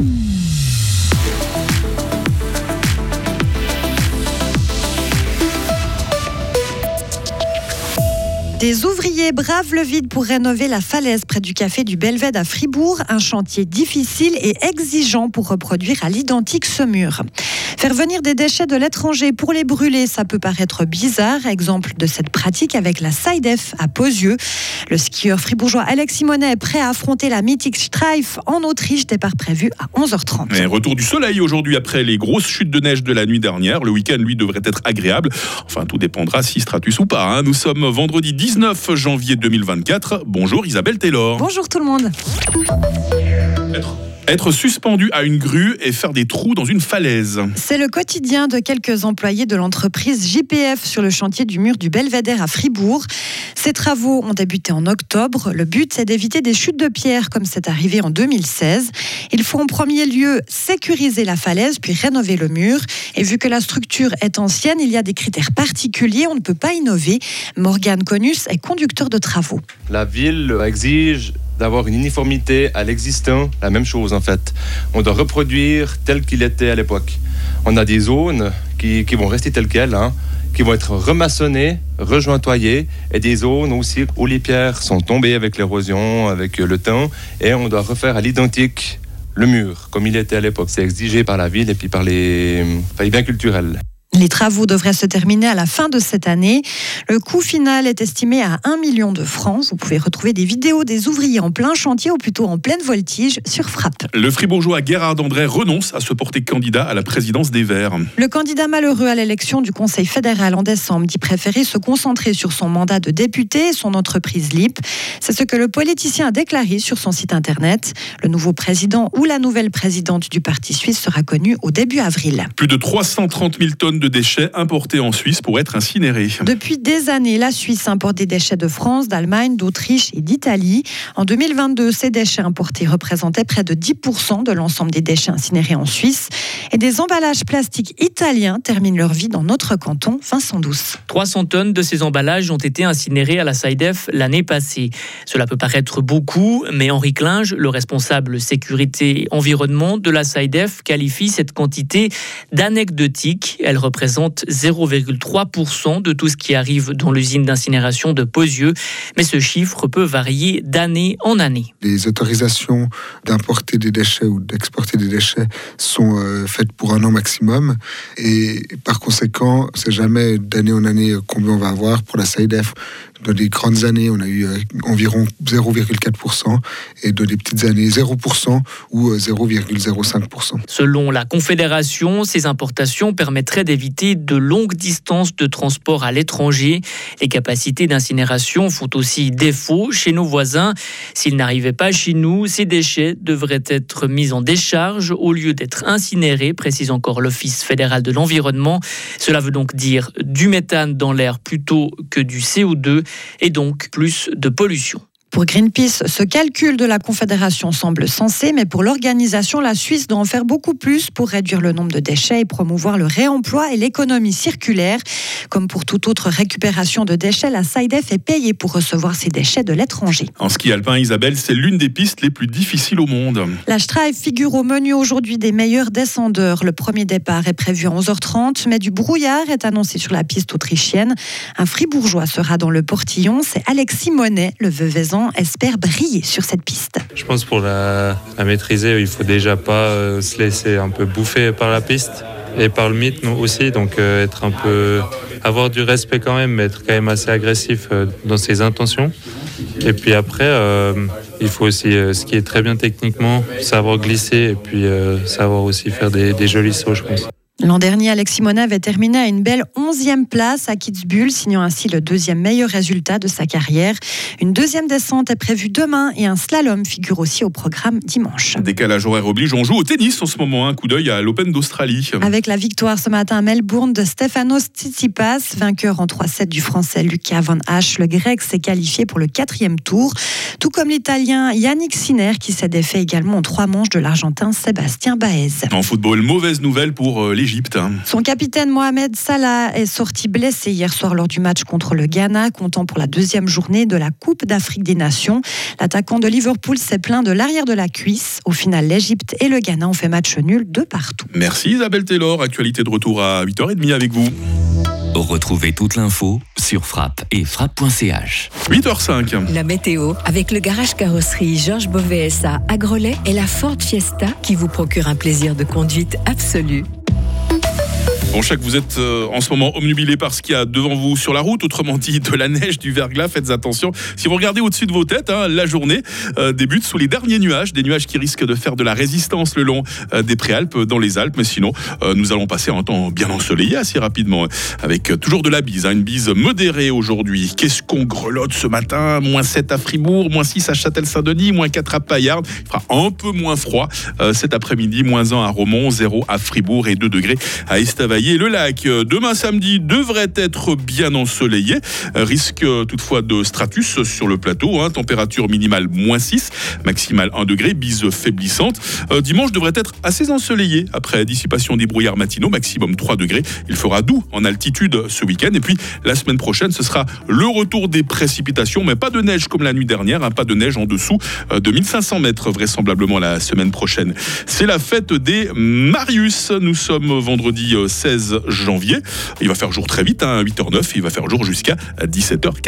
Bye. Des ouvriers bravent le vide pour rénover la falaise près du café du Belvède à Fribourg, un chantier difficile et exigeant pour reproduire à l'identique ce mur. Faire venir des déchets de l'étranger pour les brûler, ça peut paraître bizarre. Exemple de cette pratique avec la SIDEF à Posieux. Le skieur fribourgeois Alex Simonet est prêt à affronter la mythique Streif en Autriche, départ prévu à 11h30. Mais retour du soleil aujourd'hui après les grosses chutes de neige de la nuit dernière. Le week-end, lui, devrait être agréable. Enfin, tout dépendra si stratus ou pas. hein. Nous sommes vendredi 19 janvier 2024. Bonjour Isabelle Taylor. Bonjour tout le monde. Être, être suspendu à une grue et faire des trous dans une falaise. C'est le quotidien de quelques employés de l'entreprise JPF sur le chantier du mur du Belvédère à Fribourg. Ces travaux ont débuté en octobre. Le but, c'est d'éviter des chutes de pierre comme c'est arrivé en 2016. Il faut en premier lieu sécuriser la falaise puis rénover le mur. Et vu que la structure est ancienne, il y a des critères particuliers. On ne peut pas innover. Morgane Conus est conducteur de travaux. La ville exige d'avoir une uniformité à l'existant, la même chose en fait. On doit reproduire tel qu'il était à l'époque. On a des zones qui, qui vont rester telles quelles, hein, qui vont être remaçonnées, rejointoyées, et des zones aussi où les pierres sont tombées avec l'érosion, avec le temps, et on doit refaire à l'identique le mur, comme il était à l'époque. C'est exigé par la ville et puis par les, par les biens culturels. Les travaux devraient se terminer à la fin de cette année. Le coût final est estimé à 1 million de francs. Vous pouvez retrouver des vidéos des ouvriers en plein chantier ou plutôt en pleine voltige sur Frappe. Le fribourgeois Gérard André renonce à se porter candidat à la présidence des Verts. Le candidat malheureux à l'élection du Conseil fédéral en décembre dit préférer se concentrer sur son mandat de député et son entreprise LIP. C'est ce que le politicien a déclaré sur son site internet. Le nouveau président ou la nouvelle présidente du parti suisse sera connu au début avril. Plus de 330 000 tonnes de déchets importés en Suisse pour être incinérés. Depuis des années, la Suisse importe des déchets de France, d'Allemagne, d'Autriche et d'Italie. En 2022, ces déchets importés représentaient près de 10% de l'ensemble des déchets incinérés en Suisse. Et des emballages plastiques italiens terminent leur vie dans notre canton, Vincent Douce. 300 tonnes de ces emballages ont été incinérés à la SIDEF l'année passée. Cela peut paraître beaucoup, mais Henri Klinge, le responsable sécurité et environnement de la SIDEF, qualifie cette quantité d'anecdotique. Elle représente 0,3% de tout ce qui arrive dans l'usine d'incinération de Posieux, mais ce chiffre peut varier d'année en année. Les autorisations d'importer des déchets ou d'exporter des déchets sont euh, faites pour un an maximum et par conséquent, c'est jamais d'année en année euh, combien on va avoir pour la SIDEF. Dans des grandes années, on a eu euh, environ 0,4% et dans des petites années 0% ou euh, 0,05%. Selon la Confédération, ces importations permettraient d'éviter de longues distances de transport à l'étranger. Les capacités d'incinération font aussi défaut chez nos voisins. S'ils n'arrivaient pas chez nous, ces déchets devraient être mis en décharge au lieu d'être incinérés, précise encore l'Office fédéral de l'environnement. Cela veut donc dire du méthane dans l'air plutôt que du CO2 et donc plus de pollution. Pour Greenpeace, ce calcul de la Confédération semble sensé, mais pour l'organisation, la Suisse doit en faire beaucoup plus pour réduire le nombre de déchets et promouvoir le réemploi et l'économie circulaire. Comme pour toute autre récupération de déchets, la SIDEF est payée pour recevoir ces déchets de l'étranger. En ski alpin, Isabelle, c'est l'une des pistes les plus difficiles au monde. La Streif figure au menu aujourd'hui des meilleurs descendeurs. Le premier départ est prévu à 11h30, mais du brouillard est annoncé sur la piste autrichienne. Un fribourgeois sera dans le portillon, c'est Alexis Monet, le Veuvezan espère briller sur cette piste. Je pense pour la, maîtriser, il faut déjà pas euh, se laisser un peu bouffer par la piste et par le mythe nous aussi, donc euh, être un peu avoir du respect quand même, mais être quand même assez agressif euh, dans ses intentions. Et puis après, il faut aussi euh, skier très bien techniquement, savoir glisser et puis savoir aussi faire des, des jolis sauts, je pense. L'an dernier, Alexis Monet avait terminé à une belle 11e place à Kitzbühel, signant ainsi le deuxième meilleur résultat de sa carrière. Une deuxième descente est prévue demain et un slalom figure aussi au programme dimanche. Décalage horaire oblige, on joue au tennis en ce moment. Un coup d'œil à l'Open d'Australie. Avec la victoire ce matin à Melbourne de Stefanos Tsitsipas, vainqueur en 3-7 du français Lucas Van Hache, le grec s'est qualifié pour le quatrième tour, tout comme l'italien Yannick Sinner qui s'est défait également en trois manches de l'argentin Sébastien Baez. En football, mauvaise nouvelle pour euh, les l'Égypte. Son capitaine Mohamed Salah est sorti blessé hier soir lors du match contre le Ghana, comptant pour la deuxième journée de la Coupe d'Afrique des Nations. L'attaquant de Liverpool s'est plaint de l'arrière de la cuisse. Au final, l'Égypte et le Ghana ont fait match nul de partout. Merci Isabelle Taylor. Actualité de retour à 8h30 avec vous. Retrouvez toute l'info sur frappe et frappe.ch. 8h05. La météo avec le garage carrosserie Georges Beauvais SA à Grelais et la Ford Fiesta qui vous procure un plaisir de conduite absolu. Bon, je sais que vous êtes euh, en ce moment omnubilé par ce qu'il y a devant vous sur la route, autrement dit de la neige, du verglas. Faites attention. Si vous regardez au-dessus de vos têtes, hein, la journée euh, débute sous les derniers nuages, des nuages qui risquent de faire de la résistance le long euh, des préalpes dans les Alpes. Mais sinon, nous allons passer un temps bien ensoleillé assez rapidement, avec euh, toujours de la bise, hein, une bise modérée aujourd'hui. Qu'est-ce qu'on grelotte ce matin? Moins 7 à Fribourg, moins 6 à Châtel-Saint-Denis, moins 4 à Paillarde. Il fera un peu moins froid cet après-midi, moins 1 à Romont, 0 à Fribourg et 2 degrés à Estavayer. Le lac, demain samedi, devrait être bien ensoleillé. Risque toutefois de stratus sur le plateau. hein. Température minimale moins 6, maximale 1 degré, bise faiblissante. Euh, dimanche devrait être assez ensoleillé après dissipation des brouillards matinaux, maximum 3 degrés. Il fera doux en altitude ce week-end. Et puis la semaine prochaine, ce sera le retour des précipitations, mais pas de neige comme la nuit dernière, hein, pas de neige en dessous euh, de 1500 mètres vraisemblablement la semaine prochaine. C'est la fête des Marius. Nous sommes vendredi euh, 16 janvier. Il va faire jour très vite, hein, 8h09, il va faire jour jusqu'à 17h.